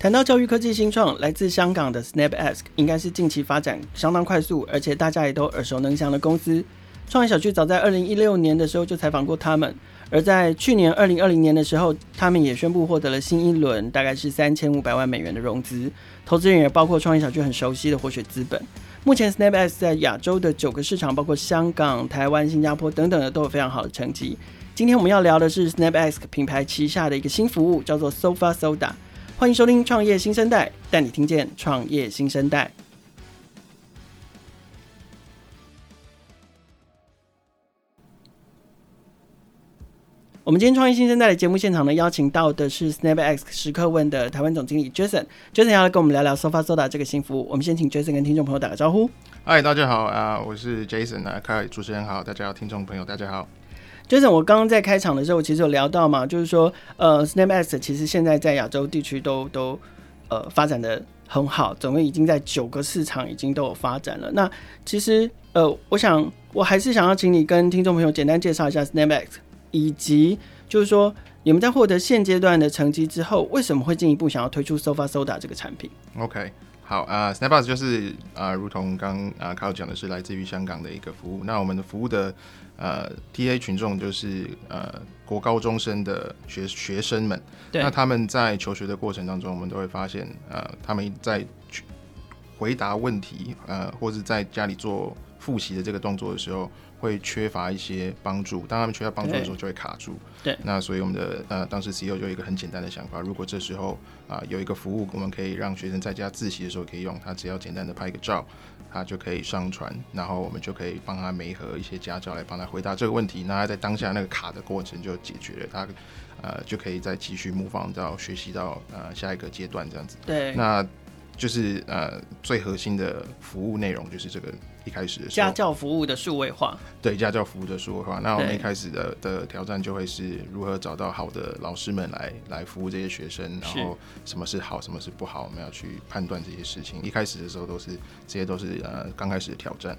谈到教育科技新创，来自香港的 SnapAsk 应该是近期发展相当快速，而且大家也都耳熟能详的公司。创业小聚早在二零一六年的时候就采访过他们，而在去年二零二零年的时候，他们也宣布获得了新一轮大概是三千五百万美元的融资，投资人也包括创业小聚很熟悉的活水资本。目前 SnapAsk 在亚洲的九个市场，包括香港、台湾、新加坡等等的都有非常好的成绩。今天我们要聊的是 SnapAsk 品牌旗下的一个新服务，叫做 Sofa Soda。欢迎收听创业新生代，带你听见创业新生代。我们今天创业新生代的节目现场呢，邀请到的是 SnapAsk 时刻问的台湾总经理 Jason。Jason 要来跟我们聊聊 Sofa Soda 这个新服务。我们先请 Jason 跟听众朋友打个招呼。嗨，大家好啊，我是 Jason 啊，各位主持人好，大家好，听众朋友大家好。就是我刚刚在开场的时候，我其实有聊到嘛，就是说，呃，SnapX 其实现在在亚洲地区都都呃发展的很好，总共已经在九个市场已经都有发展了。那其实呃，我想我还是想要请你跟听众朋友简单介绍一下 SnapX，以及就是说你们在获得现阶段的成绩之后，为什么会进一步想要推出 Sofa Soda 这个产品？OK，好啊，SnapX 就是啊如同刚啊 Carl 讲的是来自于香港的一个服务，那我们的服务的。呃，TA 群众就是呃国高中生的学学生们，对，那他们在求学的过程当中，我们都会发现，呃，他们在回答问题，呃，或者在家里做复习的这个动作的时候，会缺乏一些帮助。当他们缺乏帮助的时候，就会卡住。对，那所以我们的呃当时 CEO 就有一个很简单的想法，如果这时候啊、呃、有一个服务，我们可以让学生在家自习的时候可以用，他只要简单的拍个照。他就可以上传，然后我们就可以帮他媒合一些家教来帮他回答这个问题。那他在当下那个卡的过程就解决了，他呃就可以再继续 move on 到学习到呃下一个阶段这样子。对，那。就是呃，最核心的服务内容就是这个一开始的家教服务的数位化。对，家教服务的数位化。那我们一开始的的挑战就会是如何找到好的老师们来来服务这些学生，然后什么是好，什么是不好，我们要去判断这些事情。一开始的时候都是这些都是呃刚开始的挑战。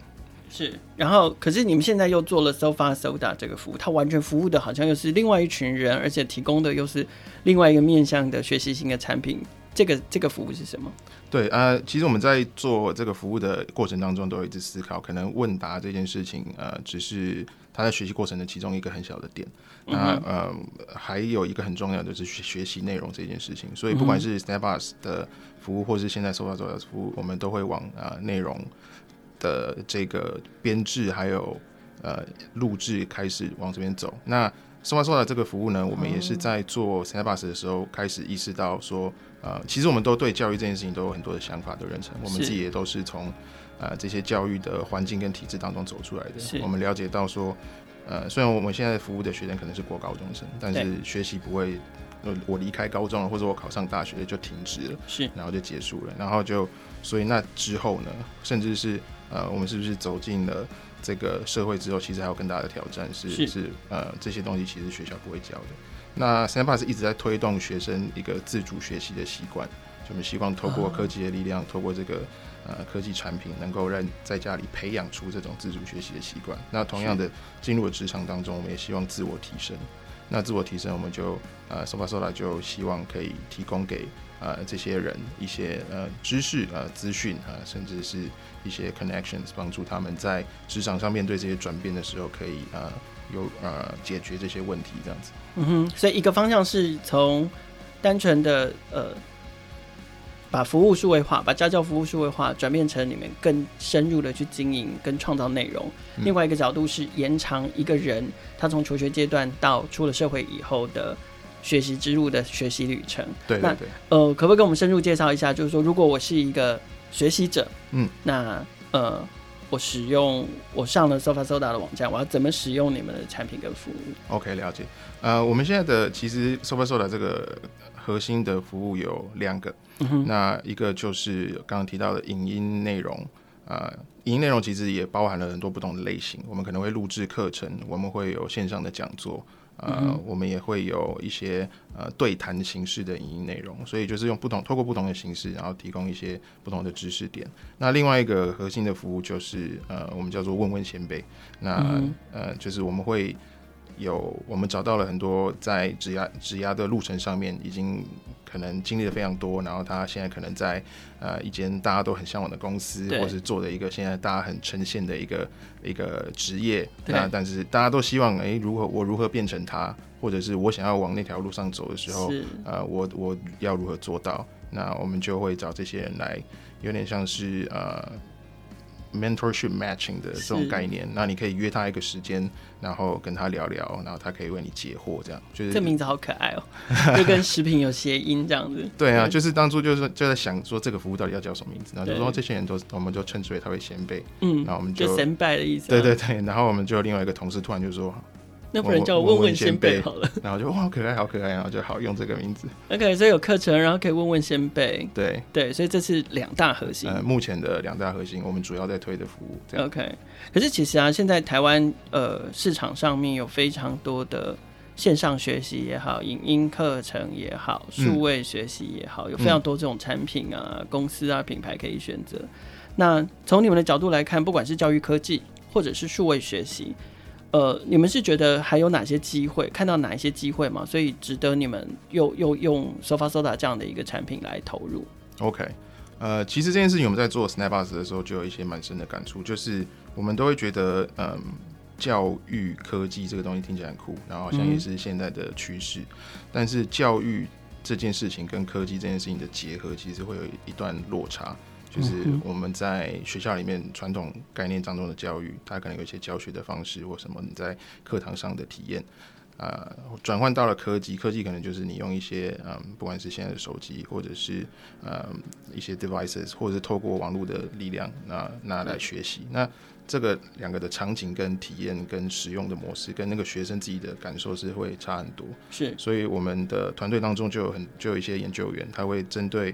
是，然后可是你们现在又做了 Sofa Soda 这个服务，它完全服务的好像又是另外一群人，而且提供的又是另外一个面向的学习型的产品。这个这个服务是什么？对呃，其实我们在做这个服务的过程当中，都有一直思考，可能问答这件事情，呃，只是他在学习过程的其中一个很小的点。嗯、那呃，还有一个很重要的就是学习内容这件事情。所以不管是 SnapAsk 的服务，或是现在 Sofa Soda 的服务，我们都会往呃内容的这个编制还有呃录制开始往这边走。那 Sofa Soda 这个服务呢，我们也是在做 SnapAsk 的时候开始意识到说。呃，其实我们都对教育这件事情都有很多的想法的人成，我们自己也都是从呃这些教育的环境跟体制当中走出来的。我们了解到说，呃，虽然我们现在服务的学生可能是国高中生，但是学习不会，我离开高中了，或者我考上大学就停止了，是，然后就结束了，然后就所以那之后呢，甚至是呃，我们是不是走进了这个社会之后，其实还有更大的挑战是是，是呃这些东西其实学校不会教的。那 SnapAsk 一直在推动学生一个自主学习的习惯，就我们希望透过科技的力量，透过这个呃科技产品，能够让在家里培养出这种自主学习的习惯。那同样的，进入了职场当中，我们也希望自我提升。那自我提升，我们就呃 Sofa s o l a 就希望可以提供给呃这些人一些呃知识呃资讯啊，甚至是一些 connections，帮助他们在职场上面对这些转变的时候，可以呃有呃解决这些问题，这样子。嗯哼，所以一个方向是从单纯的呃把服务数位化，把家教服务数位化，转变成你们更深入的去经营跟创造内容。嗯。另外一个角度是延长一个人他从求学阶段到出了社会以后的学习之路的学习旅程。对对对。那呃，可不可以跟我们深入介绍一下？就是说，如果我是一个学习者，嗯，那呃。我使用我上了 Sofa Soda 的网站，我要怎么使用你们的产品跟服务？OK，了解。呃，我们现在的其实 Sofa Soda 这个核心的服务有两个，嗯，那一个就是刚刚提到的影音内容，呃，影音内容其实也包含了很多不同的类型，我们可能会录制课程，我们会有线上的讲座。呃、嗯，我们也会有一些呃对谈形式的影音内容，所以就是用不同透过不同的形式，然后提供一些不同的知识点。那另外一个核心的服务就是呃，我们叫做问问前辈。那、嗯、呃，就是我们会有我们找到了很多在职涯职涯的路程上面已经可能经历了非常多，然后他现在可能在呃一间大家都很向往的公司，或是做的一个现在大家很呈现的一个一个职业。那但是大家都希望，哎、欸，如何我如何变成他，或者是我想要往那条路上走的时候，呃，我我要如何做到？那我们就会找这些人来，有点像是呃。Mentorship matching 的这种概念，那你可以约他一个时间，然后跟他聊聊，然后他可以为你解惑，这样就是这名字好可爱哦，就跟食品有谐音这样子。对啊，就是当初就是就在想说这个服务到底要叫什么名字，然后就说这些人都我们就称之为他为先辈，嗯，然后我们就先辈的意思。对对对，然后我们就另外一个同事突然就说。那不然叫我问问先辈好了，然后就哇，好可爱，好可爱，然后就好用这个名字。OK，所以有课程，然后可以问问先辈。对对，所以这是两大核心。呃，目前的两大核心，我们主要在推的服务。OK，可是其实啊，现在台湾呃市场上面有非常多的线上学习也好，影音课程也好，数位学习也好，嗯，有非常多这种产品啊，嗯，公司啊，品牌可以选择。那从你们的角度来看，不管是教育科技或者是数位学习。呃，你们是觉得还有哪些机会？看到哪一些机会吗？所以值得你们又又用 Sofasoda 这样的一个产品来投入？OK，呃，其实这件事情我们在做 SnapUs 的时候就有一些蛮深的感触，就是我们都会觉得，嗯，教育科技这个东西听起来很酷，然后好像也是现在的趋势，但是教育这件事情跟科技这件事情的结合，其实会有一段落差。就是我们在学校里面传统概念当中的教育，它可能有一些教学的方式或什么，你在课堂上的体验，啊、呃，转换到了科技，科技可能就是你用一些嗯，不管是现在的手机，或者是嗯一些 devices，或者是透过网络的力量，那那来学习。那这个两个的场景跟体验跟使用的模式，跟那个学生自己的感受是会差很多。是，所以我们的团队当中就有很就有一些研究员，他会针对。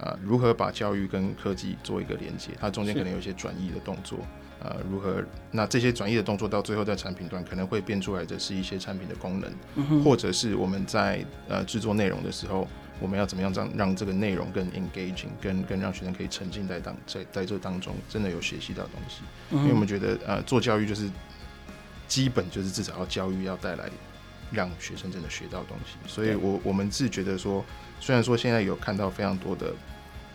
啊、呃，如何把教育跟科技做一个连接？它中间可能有一些转移的动作。呃，如何？那这些转移的动作到最后在产品端可能会变出来的是一些产品的功能，嗯、或者是我们在呃制作内容的时候，我们要怎么样让让这个内容更 engaging，跟跟让学生可以沉浸在当在在这当中真的有学习到东西。嗯、因为我们觉得呃做教育就是基本就是至少要教育要带来让学生真的学到东西。所以我我们是觉得说，虽然说现在有看到非常多的。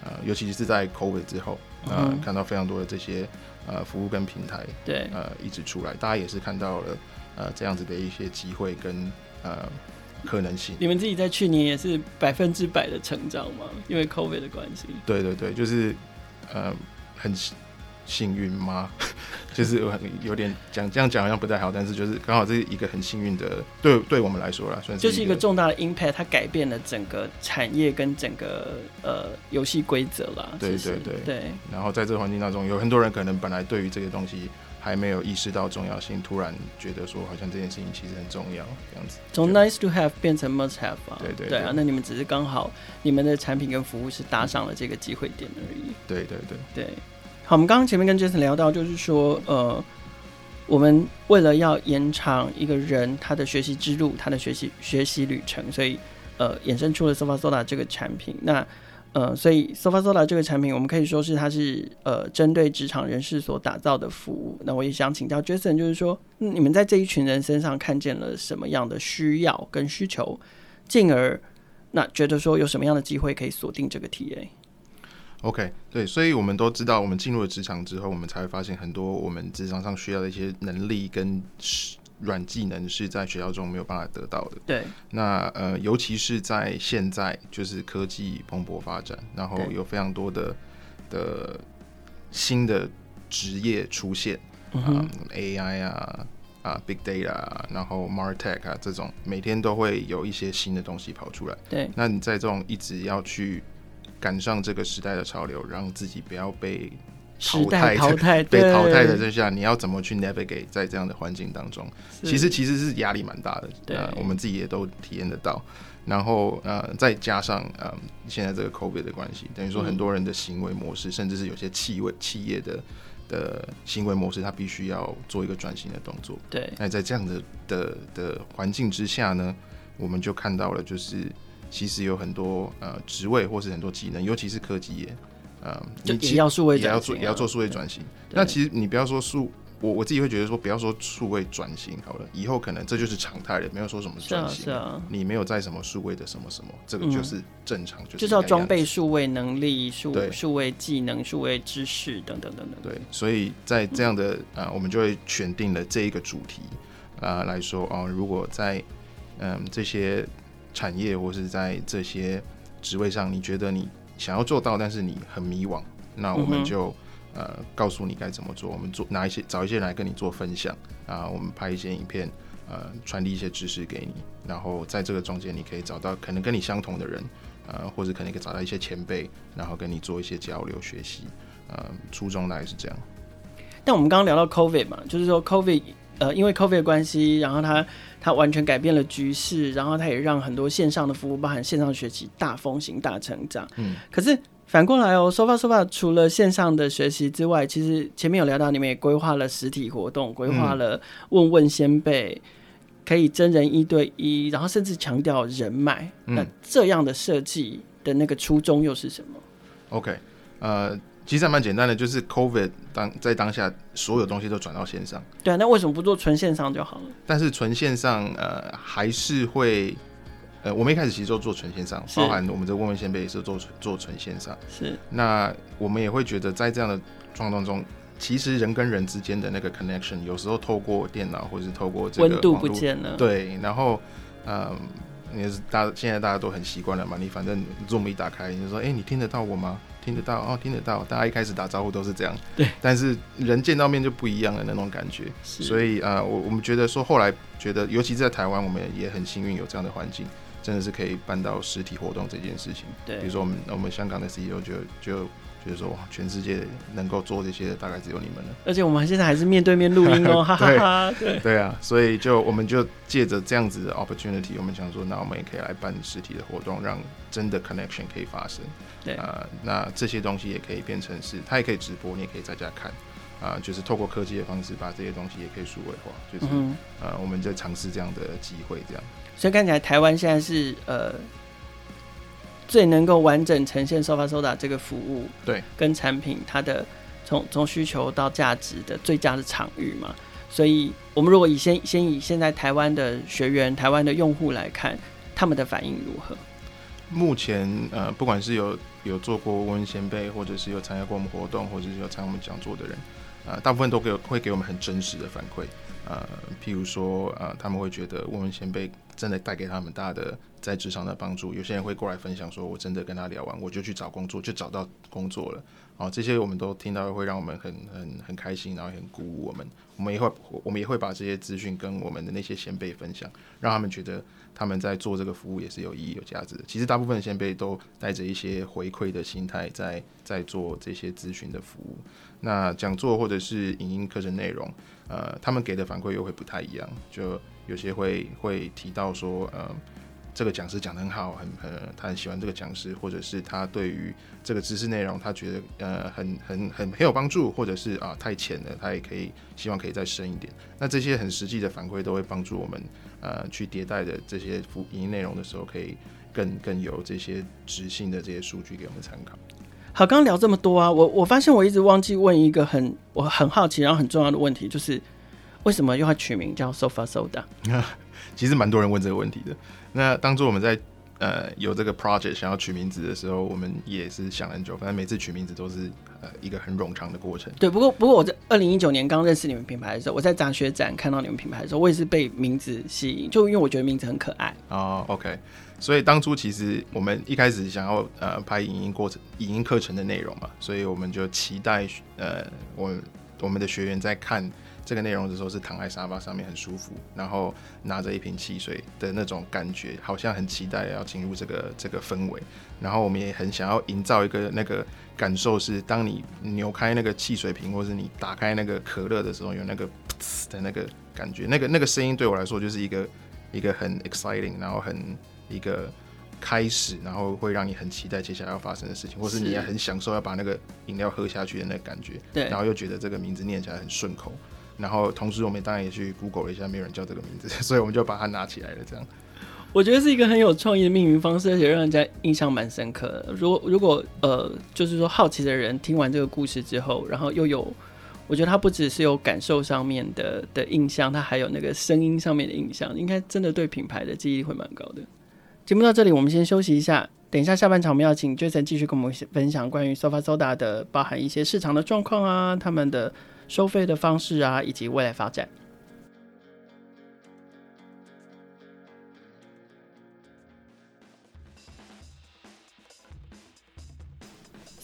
呃，尤其是在 COVID 之后，呃，嗯、看到非常多的这些呃服务跟平台，对，呃，一直出来，大家也是看到了呃这样子的一些机会跟呃可能性。你们自己在去年也是百分之百的成长吗？因为 COVID 的关系？对对对，就是呃很。幸运吗？就是有有点讲这样讲好像不太好，但是就是刚好这是一个很幸运的，对对我们来说啦，算是就是一个重大的 impact，它改变了整个产业跟整个呃游戏规则啦。对对对对。然后在这个环境当中，有很多人可能本来对于这个东西还没有意识到重要性，突然觉得说好像这件事情其实很重要，这样子。从 nice to have 变成 must have 啊。对对对，对啊，那你们只是刚好你们的产品跟服务是搭上了这个机会点而已。对对对对。好，我们刚刚前面跟 Jason 聊到，就是说，呃，我们为了要延长一个人他的学习之路，他的学习学习旅程，所以呃，衍生出了 Sofasoda 这个产品。那呃，所以 Sofasoda 这个产品，我们可以说是它是呃，针对职场人士所打造的服务。那我也想请教 Jason，就是说，你们在这一群人身上看见了什么样的需要跟需求，进而那觉得说有什么样的机会可以锁定这个 TA TA？OK，对，所以我们都知道，我们进入了职场之后，我们才会发现很多我们职场上需要的一些能力跟软技能是在学校中没有办法得到的。对，那呃，尤其是在现在，就是科技蓬勃发展，然后有非常多的的新的职业出现，嗯，AI 啊啊，Big Data 啊，然后 MarTech 啊，这种每天都会有一些新的东西跑出来。对，那你在这种一直要去。赶上这个时代的潮流，让自己不要被淘汰，淘汰被淘汰的这下，你要怎么去 navigate 在这样的环境当中？其实其实是压力蛮大的，对、呃，我们自己也都体验得到。然后呃，再加上呃，现在这个 COVID 的关系，等于说很多人的行为模式，嗯、甚至是有些企业企业的的行为模式，它必须要做一个转型的动作。对，那在这样的的的环境之下呢，我们就看到了就是。其实有很多呃职位或是很多技能，尤其是科技业，呃，也要数位转型，也要做也要做数位转型。那其实你不要说数我我自己会觉得说，不要说数位转型好了，以后可能这就是常态了，没有说什么转型。你没有在什么数位的什么什么，这个就是正常，嗯、就是就是要装备数位能力、数数位技能、数位知识等等等等。对，所以在这样的啊、呃，我们就会选定了这一个主题啊、呃、来说哦、呃，如果在嗯、呃、这些产业或是在这些职位上，你觉得你想要做到，但是你很迷惘，那我们就。嗯呃，告诉你该怎么做，我们做拿一些找一些人来跟你做分享啊，我们拍一些影片，呃，传递一些知识给你，然后在这个中间你可以找到可能跟你相同的人，呃，或者可能可以找到一些前辈，然后跟你做一些交流学习，呃，初衷大概是这样。但我们刚刚聊到 COVID 嘛，就是说 COVID，呃，因为 COVID 的关系，然后它它完全改变了局势，然后它也让很多线上的服务，包含线上学习大风行大成长。嗯，可是。反过来哦，Sofa Sofa 除了线上的学习之外，其实前面有聊到，你们也规划了实体活动，规划了问问先辈，可以真人一对一，然后甚至强调人脉。嗯、那这样的设计的那个初衷又是什么？OK，呃，其实还蛮简单的，就是 COVID 当在当下所有东西都转到线上。对啊，那为什么不做纯线上就好了？但是纯线上呃还是会。呃，我们一开始其实都做纯线上，包含我们这问问先辈也是做做纯线上。是。那我们也会觉得，在这样的状况中，其实人跟人之间的那个 connection，有时候透过电脑或者是透过这个温度不见了。对。然后，嗯，也是大家现在大家都很习惯了嘛，你反正 Zoom 一打开，你就说，哎、欸，你听得到我吗？听得到哦，听得到。大家一开始打招呼都是这样。对。但是人见到面就不一样的那种感觉。是。所以啊，我、呃、我们觉得说，后来觉得，尤其是在台湾，我们也很幸运有这样的环境。真的是可以办到实体活动这件事情。对，比如说我们我们香港的 CEO 就就觉得说，哇，全世界能够做这些的大概只有你们了。而且我们现在还是面对面录音哦，哈哈哈。对对啊，所以就我们就借着这样子的 opportunity，我们想说，那我们也可以来办实体的活动，让真的 connection 可以发生。对啊、呃，那这些东西也可以变成是，它也可以直播，你也可以在家看。啊、呃，就是透过科技的方式，把这些东西也可以数位化。就是、嗯、呃，我们在尝试这样的机会，这样。所以看起来台湾现在是呃最能够完整呈现 Sofa Soda 这个服务对跟产品它的从从需求到价值的最佳的场域嘛。所以我们如果以先先以现在台湾的学员、台湾的用户来看，他们的反应如何？目前呃，不管是有有做过问问先辈，或者是有参加过我们活动，或者是有参加我们讲座的人，啊、呃，大部分都给会给我们很真实的反馈。呃，譬如说，呃，他们会觉得问问先辈真的带给他们大的在职场的帮助。有些人会过来分享说，我真的跟他聊完，我就去找工作，就找到工作了。哦，这些我们都听到，会让我们很很很开心，然后很鼓舞我们。我们也会，我们也会把这些资讯跟我们的那些先辈分享，让他们觉得他们在做这个服务也是有意义、有价值的。其实大部分的先辈都带着一些回馈的心态，在在做这些咨询的服务。那讲座或者是影音课程内容。呃，他们给的反馈又会不太一样，就有些会会提到说，呃，这个讲师讲得很好，很很他很喜欢这个讲师，或者是他对于这个知识内容他觉得呃很很很很有帮助，或者是啊太浅了，他也可以希望可以再深一点。那这些很实际的反馈都会帮助我们呃去迭代的这些服影音内容的时候，可以更更有这些质性的这些数据给我们参考。好，刚聊这么多啊，我我发现我一直忘记问一个很我很好奇然后很重要的问题，就是为什么又要取名叫 Sofa Soda？其实蛮多人问这个问题的。那当初我们在呃有这个 project 想要取名字的时候，我们也是想很久，反正每次取名字都是呃一个很冗长的过程。对，不过不过我在二零一九年刚认识你们品牌的时候，我在杂学展看到你们品牌的时候，我也是被名字吸引，就因为我觉得名字很可爱。哦，OK。所以当初其实我们一开始想要呃拍影音过程、影音课程的内容嘛，所以我们就期待呃我我们的学员在看这个内容的时候是躺在沙发上面很舒服，然后拿着一瓶汽水的那种感觉，好像很期待要进入这个这个氛围。然后我们也很想要营造一个那个感受，是当你扭开那个汽水瓶，或是你打开那个可乐的时候，有那个噗的那个感觉，那个那个声音对我来说就是一个一个很 exciting，然后很。一个开始，然后会让你很期待接下来要发生的事情，或是你也很享受要把那个饮料喝下去的那个感觉。对，然后又觉得这个名字念起来很顺口，然后同时我们当然也去 Google 一下，没有人叫这个名字，所以我们就把它拿起来了。这样，我觉得是一个很有创意的命名方式，而且让人家印象蛮深刻的。如果如果呃，就是说好奇的人听完这个故事之后，然后又有我觉得它不只是有感受上面的的印象，它还有那个声音上面的印象，应该真的对品牌的记忆力会蛮高的。节目到这里，我们先休息一下，等一下下半场我们要请 Jason 继续跟我们分享关于 Sofa Soda 的，包含一些市场的状况啊，他们的收费的方式啊，以及未来发展。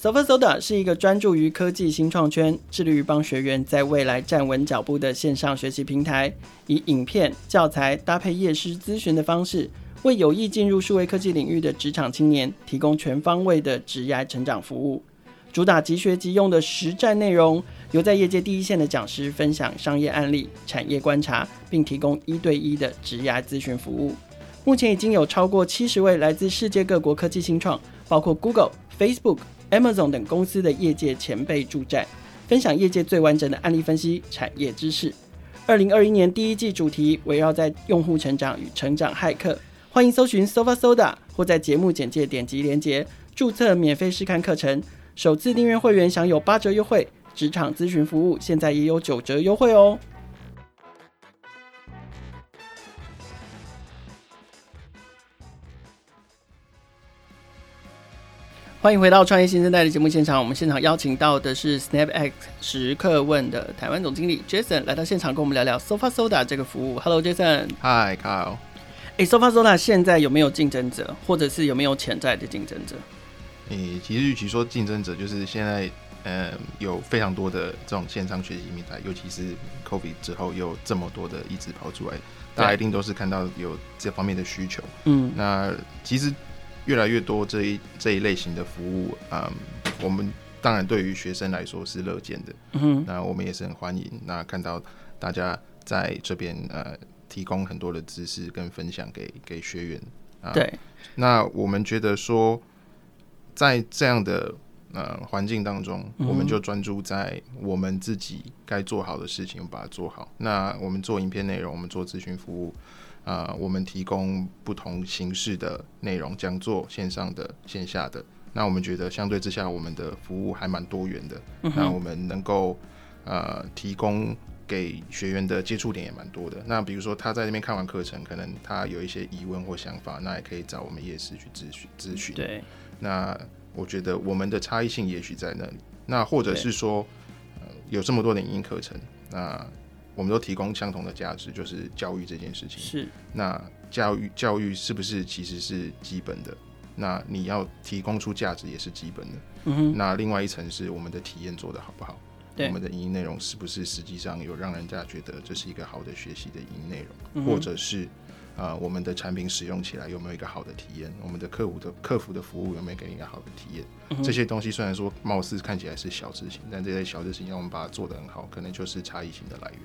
Sofa Soda 是一个专注于科技新创圈，致力于帮学员在未来站稳脚步的线上学习平台，以影片、教材搭配业师咨询的方式，为有意进入数位科技领域的职场青年提供全方位的职业成长服务。主打即学即用的实战内容，由在业界第一线的讲师分享商业案例、产业观察，并提供一对一的职业咨询服务。目前已经有超过七十位来自世界各国科技新创，包括 Google、Facebook。Amazon 等公司的业界前辈助战，分享业界最完整的案例分析、产业知识。二零二一年第一季主题围绕在用户成长与成长骇客，欢迎搜寻 Sofa Soda 或在节目简介点击连结注册免费试看课程，首次订阅会员享有八折优惠，职场咨询服务现在也有九折优惠哦。欢迎回到创业新生代的节目现场。我们现场邀请到的是 SnapX 时刻问的台湾总经理 Jason 来到现场，跟我们聊聊 Sofa Soda 这个服务。Hello，Jason。Hi，Kyle。哎，Sofa Soda 现在有没有竞争者，或者是有没有潜在的竞争者？诶，其实与其说竞争者，就是现在，嗯，有非常多的这种线上学习平台，尤其是 COVID 之后，有这么多的一直跑出来，大家一定都是看到有这方面的需求。嗯，那其实。越来越多这一这一类型的服务，嗯，我们当然对于学生来说是乐见的，嗯，那我们也是很欢迎。那看到大家在这边呃提供很多的知识跟分享给给学员，啊，对，那我们觉得说，在这样的呃环境当中，我们就专注在我们自己该做好的事情，把它做好。那我们做影片内容，我们做咨询服务。啊、呃，我们提供不同形式的内容，讲座、线上的、线下的。那我们觉得相对之下，我们的服务还蛮多元的。嗯、那我们能够呃提供给学员的接触点也蛮多的。那比如说他在那边看完课程，可能他有一些疑问或想法，那也可以找我们夜市去咨询咨询。对。那我觉得我们的差异性也许在那里。那或者是说，呃、有这么多的影音课程，那。我们都提供相同的价值，就是教育这件事情。是，那教育教育是不是其实是基本的？那你要提供出价值也是基本的。嗯哼。那另外一层是我们的体验做得好不好？对。我们的影音内容是不是实际上有让人家觉得这是一个好的学习的影音内容？嗯、或者是啊、呃，我们的产品使用起来有没有一个好的体验？我们的客户的客服的服务有没有给你一个好的体验？嗯、这些东西虽然说貌似看起来是小事情，但这些小事情要我们把它做得很好，可能就是差异性的来源。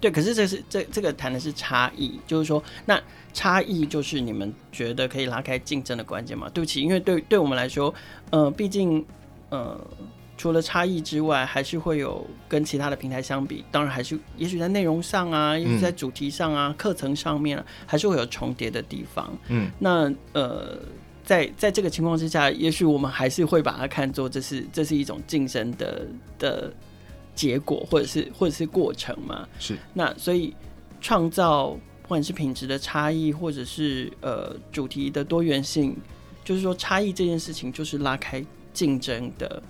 对，可是这是这这个谈的是差异，就是说，那差异就是你们觉得可以拉开竞争的关键吗？对不起，因为对对我们来说，呃，毕竟呃，除了差异之外，还是会有跟其他的平台相比，当然还是也许在内容上啊，也许在主题上啊，课程上面啊，还是会有重叠的地方。嗯，那呃，在在这个情况之下，也许我们还是会把它看作这是这是一种竞争的的。结果或者是或者是过程嘛，是那所以创造不管是品质的差异，或者是呃主题的多元性，就是说差异这件事情，就是拉开竞争的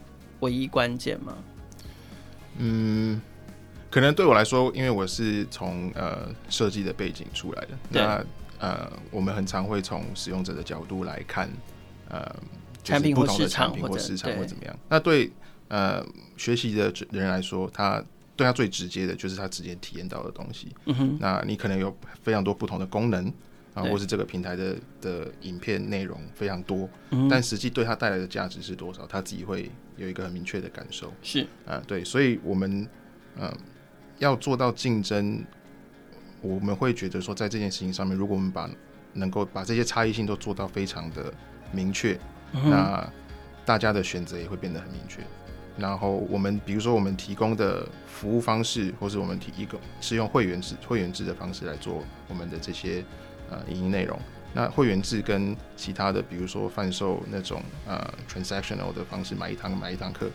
唯一关键吗？嗯，可能对我来说，因为我是从呃设计的背景出来的，那呃我们很常会从使用者的角度来看，呃，就是、不同的产品或市场或怎么样，那对。呃，学习的人来说，他对他最直接的就是他直接体验到的东西。嗯哼，那你可能有非常多不同的功能啊，或是这个平台的的影片内容非常多，嗯，但实际对他带来的价值是多少，他自己会有一个很明确的感受。是啊，呃，对，所以我们嗯，呃，要做到竞争，我们会觉得说，在这件事情上面，如果我们把能够把这些差异性都做到非常的明确，嗯，那大家的选择也会变得很明确。然后我们比如说我们提供的服务方式，或是我们提一个是用会员制会员制的方式来做我们的这些呃影音内容。那会员制跟其他的比如说贩售那种呃 transactional 的方式，买一堂买一堂课，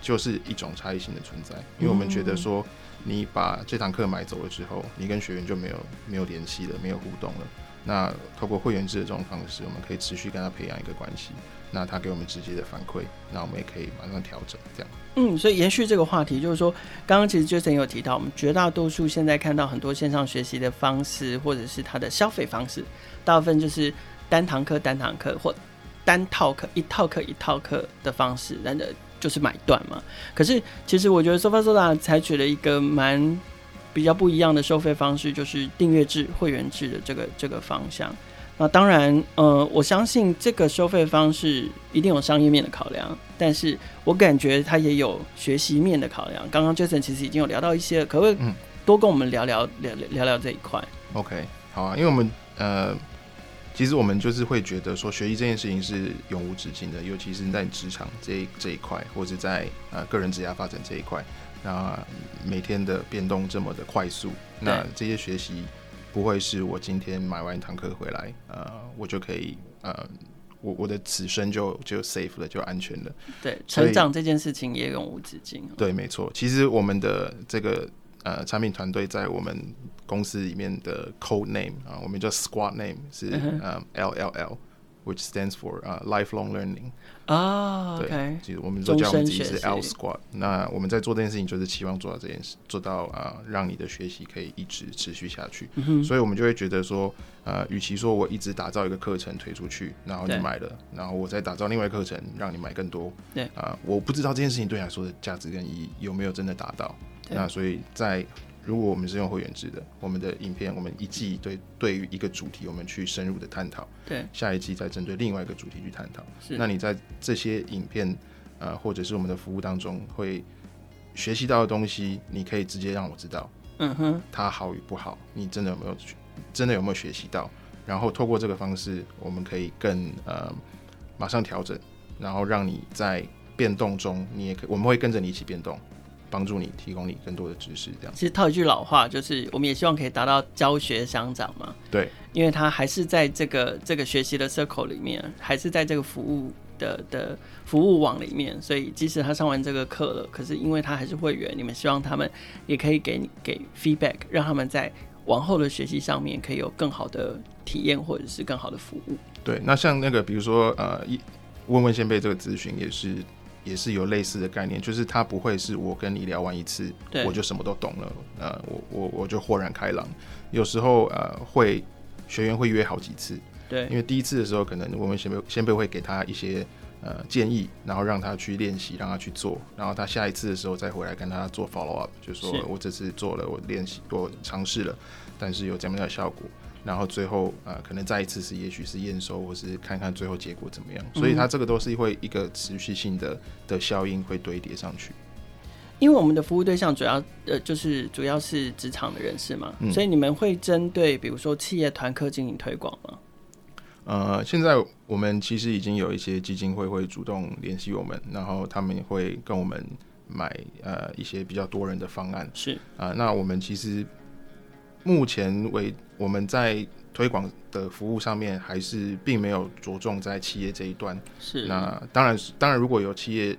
就是一种差异性的存在，因为我们觉得说，你把这堂课买走了之后，你跟学员就没有没有联系了，没有互动了。那透过会员制的这种方式，我们可以持续跟他培养一个关系。那他给我们直接的反馈，那我们也可以马上调整，这样。嗯，所以延续这个话题，就是说，刚刚其实 Jason 有提到，我们绝大多数现在看到很多线上学习的方式，或者是它的消费方式，大部分就是单堂课单堂课或单套课一套课一套课的方式，然后就是买断嘛。可是其实我觉得 Sofa Soda 采取了一个蛮。比较不一样的收费方式就是订阅制、会员制的这个这个方向。那当然，呃，我相信这个收费方式一定有商业面的考量，但是我感觉它也有学习面的考量。刚刚 Jason 其实已经有聊到一些，可不可以多跟我们聊聊聊聊聊这一块？嗯，OK，好啊，因为我们呃，其实我们就是会觉得说，学习这件事情是永无止境的，尤其是在职场这一这一块，或者在呃个人职业发展这一块。那每天的变动这么的快速，那这些学习不会是我今天买完一堂课回来，呃，我就可以，呃，我我的此生就就 safe 了，就安全了。对，成长这件事情也永无止境。对，没错。其实我们的这个呃产品团队在我们公司里面的 code name 啊，我们叫 squad name 是呃 LLL。Which stands for 啊、uh, lifelong learning 啊、oh, okay.，对，其实我们都叫我们自己是 L Squad。那我们在做这件事情，就是期望做到这件事，做到啊、呃，让你的学习可以一直持续下去。嗯、所以，我们就会觉得说，呃，与其说我一直打造一个课程推出去，然后你买了，然后我再打造另外一个课程让你买更多，对啊、呃，我不知道这件事情对你来说的价值跟意义有没有真的达到。那所以在如果我们是用会员制的，我们的影片，我们一季对对于一个主题，我们去深入的探讨。对，下一季再针对另外一个主题去探讨。是，那你在这些影片，呃，或者是我们的服务当中，会学习到的东西，你可以直接让我知道。嗯哼，它好与不好，你真的有没有真的有没有学习到？然后透过这个方式，我们可以更呃马上调整，然后让你在变动中，你也可以，我们会跟着你一起变动。帮助你提供你更多的知识，这样。其实套一句老话，就是我们也希望可以达到教学相长嘛。对，因为他还是在这个这个学习的 circle 里面，还是在这个服务的的服务网里面，所以即使他上完这个课了，可是因为他还是会员，你们希望他们也可以给你给 feedback，让他们在往后的学习上面可以有更好的体验，或者是更好的服务。对，那像那个比如说呃，一问问先辈这个咨询也是。也是有类似的概念，就是他不会是我跟你聊完一次，我就什么都懂了，呃，我我我就豁然开朗。有时候呃，会学员会约好几次，对，因为第一次的时候可能我们先辈先辈会给他一些呃建议，然后让他去练习，让他去做，然后他下一次的时候再回来跟他做 follow up，就说我这次做了，我练习，我尝试了，但是有怎么样的效果？然后最后呃，可能再一次是，也许是验收，或是看看最后结果怎么样。所以它这个都是会一个持续性的的效应会堆叠上去。因为我们的服务对象主要呃就是主要是职场的人士嘛，嗯、所以你们会针对比如说企业团课进行推广吗？呃，现在我们其实已经有一些基金会会主动联系我们，然后他们会跟我们买呃一些比较多人的方案。是啊、呃，那我们其实。目前为我们在推广的服务上面，还是并没有着重在企业这一端。是，那当然，当然如果有企业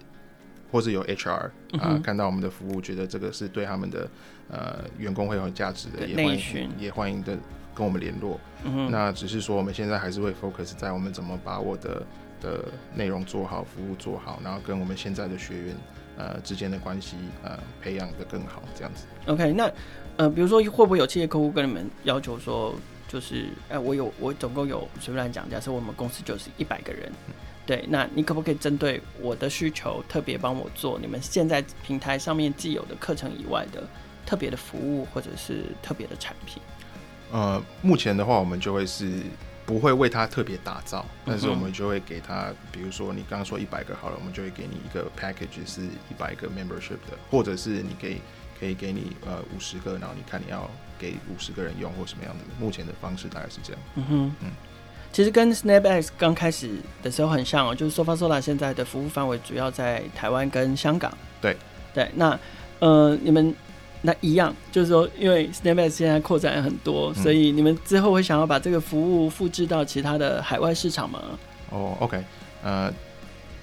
或者有 HR 啊、嗯呃，看到我们的服务，觉得这个是对他们的呃员工会有价值的，也欢迎也欢迎的跟我们联络。嗯。那只是说我们现在还是会 focus 在我们怎么把我的的内容做好，服务做好，然后跟我们现在的学员呃之间的关系呃培养的更好，这样子。OK，那。呃，比如说会不会有企业客户跟你们要求说，就是，哎、呃，我有我总共有随便来讲，假设我们公司就是一百个人，对，那你可不可以针对我的需求，特别帮我做你们现在平台上面既有的课程以外的特别的服务或者是特别的产品？呃，目前的话，我们就会是不会为他特别打造，但是我们就会给他，比如说你刚刚说一百个好了，我们就会给你一个 package 是一百个 membership 的，或者是你可以。可以给你呃五十个，然后你看你要给五十个人用或什么样子。目前的方式大概是这样。嗯哼，嗯，其实跟 SnapX 刚开始的时候很像哦，就是 SofaSola 现在的服务范围主要在台湾跟香港。对对，那呃你们那一样，就是说因为 SnapX 现在扩展很多，嗯，所以你们之后会想要把这个服务复制到其他的海外市场吗？哦，oh，OK，呃。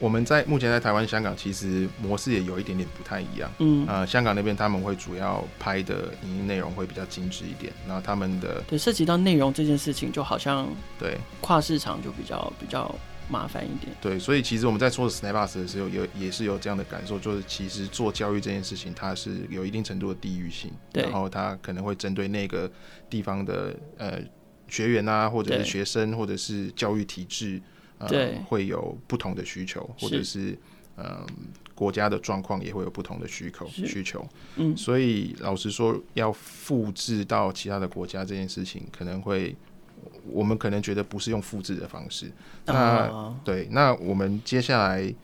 我们在目前在台湾、香港，其实模式也有一点点不太一样。嗯，呃，香港那边他们会主要拍的影音内容会比较精致一点，然后他们的对涉及到内容这件事情，就好像对跨市场就比较比较麻烦一点。对，所以其实我们在做 Snap Us 的时候，有也是有这样的感受，就是其实做教育这件事情，它是有一定程度的地域性，对，然后它可能会针对那个地方的呃学员啊，或者是学生，或者是教育体制。对、呃，会有不同的需求，或者是呃国家的状况也会有不同的需求需求。嗯，所以老实说，要复制到其他的国家这件事情，可能会我们可能觉得不是用复制的方式。那、哦、对，那我们接下来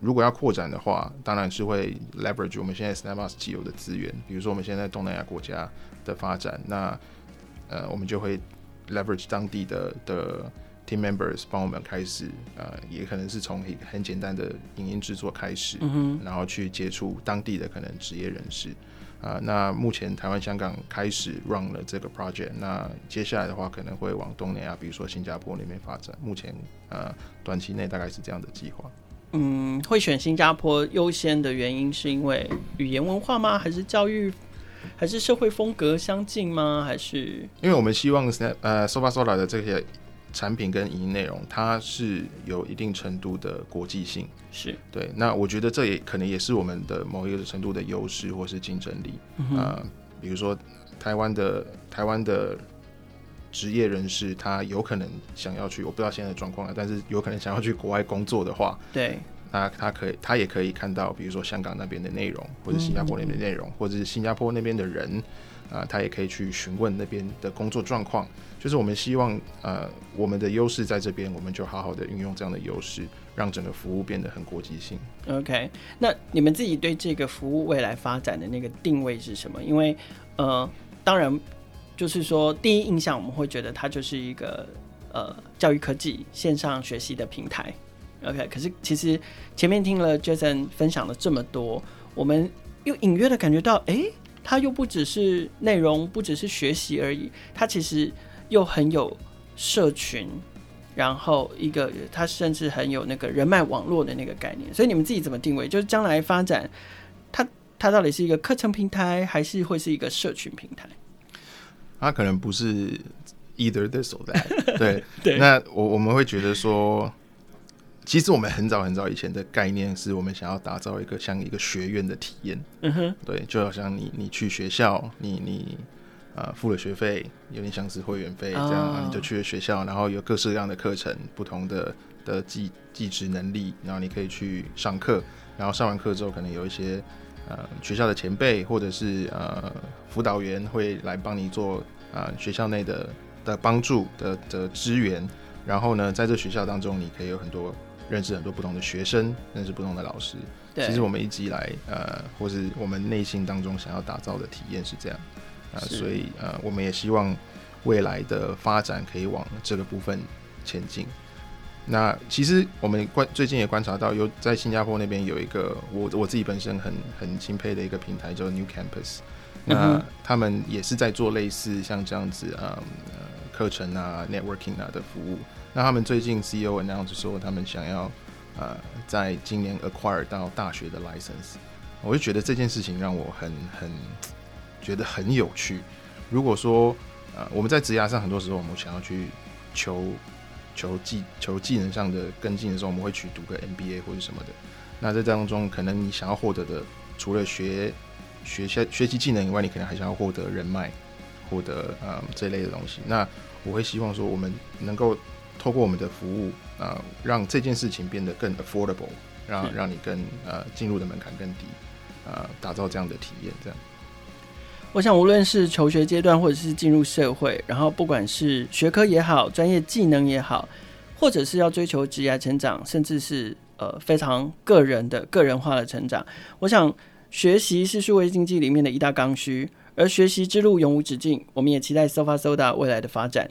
如果要扩展的话，当然是会 leverage 我们现在 Snap Us 既有的资源，比如说我们现在东南亚国家的发展，那呃我们就会 leverage 当地的的。Team members 帮我们开始，呃，也可能是从一个很简单的影音制作开始，嗯，然后去接触当地的可能职业人士，啊、呃，那目前台湾、香港开始 run 了这个 project，那接下来的话可能会往东南亚，比如说新加坡那边发展。目前，呃，短期内大概是这样的计划。嗯，会选新加坡优先的原因是因为语言文化吗？还是教育？还是社会风格相近吗？还是？因为我们希望呃 SofaSola 的这些。产品跟影音内容，它是有一定程度的国际性，是对。那我觉得这也可能也是我们的某一个程度的优势或是竞争力啊、嗯呃。比如说台湾的台湾的职业人士，他有可能想要去，我不知道现在的状况了，但是有可能想要去国外工作的话，对，那他可以他也可以看到，比如说香港那边的内容，或者新加坡那边的内容，嗯、或者是新加坡那边的人。啊、他也可以去询问那边的工作状况。就是我们希望，呃，我们的优势在这边，我们就好好的运用这样的优势，让整个服务变得很国际性。OK，那你们自己对这个服务未来发展的那个定位是什么？因为，呃，当然，就是说第一印象我们会觉得它就是一个呃教育科技线上学习的平台。OK，可是其实前面听了 Jason 分享了这么多，我们又隐约的感觉到，哎、它又不只是内容，不只是学习而已，它其实又很有社群，然后一个它甚至很有那个人脉网络的那个概念。所以你们自己怎么定位？就是将来发展，它它到底是一个课程平台，还是会是一个社群平台？它可能不是 either this or that。对对，那我我们会觉得说。其实我们很早很早以前的概念是我们想要打造一个像一个学院的体验，嗯哼，对，就好像你你去学校，你你呃付了学费，有点像是会员费这样，哦，你就去了学校，然后有各式各样的课程，不同的的技技职能力，然后你可以去上课，然后上完课之后，可能有一些呃学校的前辈或者是呃辅导员会来帮你做啊，呃，学校内的的帮助的的支援，然后呢，在这学校当中，你可以有很多。认识很多不同的学生，认识不同的老师。其实我们一直以来，呃，或是我们内心当中想要打造的体验是这样，啊、呃，所以呃，我们也希望未来的发展可以往这个部分前进。那其实我们观最近也观察到，有在新加坡那边有一个我我自己本身很很钦佩的一个平台，叫 New Campus。那他们也是在做类似像这样子啊，呃，课程啊，networking 啊的服务。那他们最近 CEO announce 说，他们想要呃，在今年 acquire 到大学的 license，我就觉得这件事情让我很很觉得很有趣。如果说呃，我们在职涯上很多时候我们想要去求求技求技能上的跟进的时候，我们会去读个 MBA 或者什么的。那在当中，可能你想要获得的，除了学学学学习技能以外，你可能还想要获得人脉，获得呃这类的东西。那我会希望说，我们能够。透过我们的服务啊、呃，让这件事情变得更 affordable，让让你更呃进入的门槛更低，呃，打造这样的体验。这样，我想无论是求学阶段，或者是进入社会，然后不管是学科也好，专业技能也好，或者是要追求职业成长，甚至是呃非常个人的个人化的成长，我想学习是数位经济里面的一大刚需，而学习之路永无止境。我们也期待 SofaSoda 未来的发展。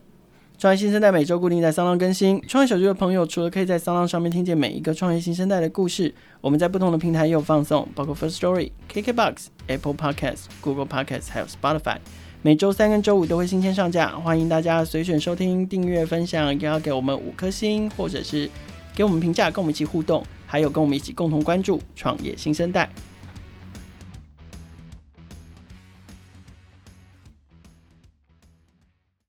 创业新生代每周固定在 SoundOn 更新。创业小聚的朋友，除了可以在 SoundOn 上面听见每一个创业新生代的故事，我们在不同的平台也有放送，包括 First Story、KKBox、Apple Podcasts、Google Podcasts，还有 Spotify。每周三跟周五都会新鲜上架，欢迎大家随选收听、订阅、分享，也要给我们五颗星，或者是给我们评价，跟我们一起互动。还有跟我们一起共同关注创业新生代。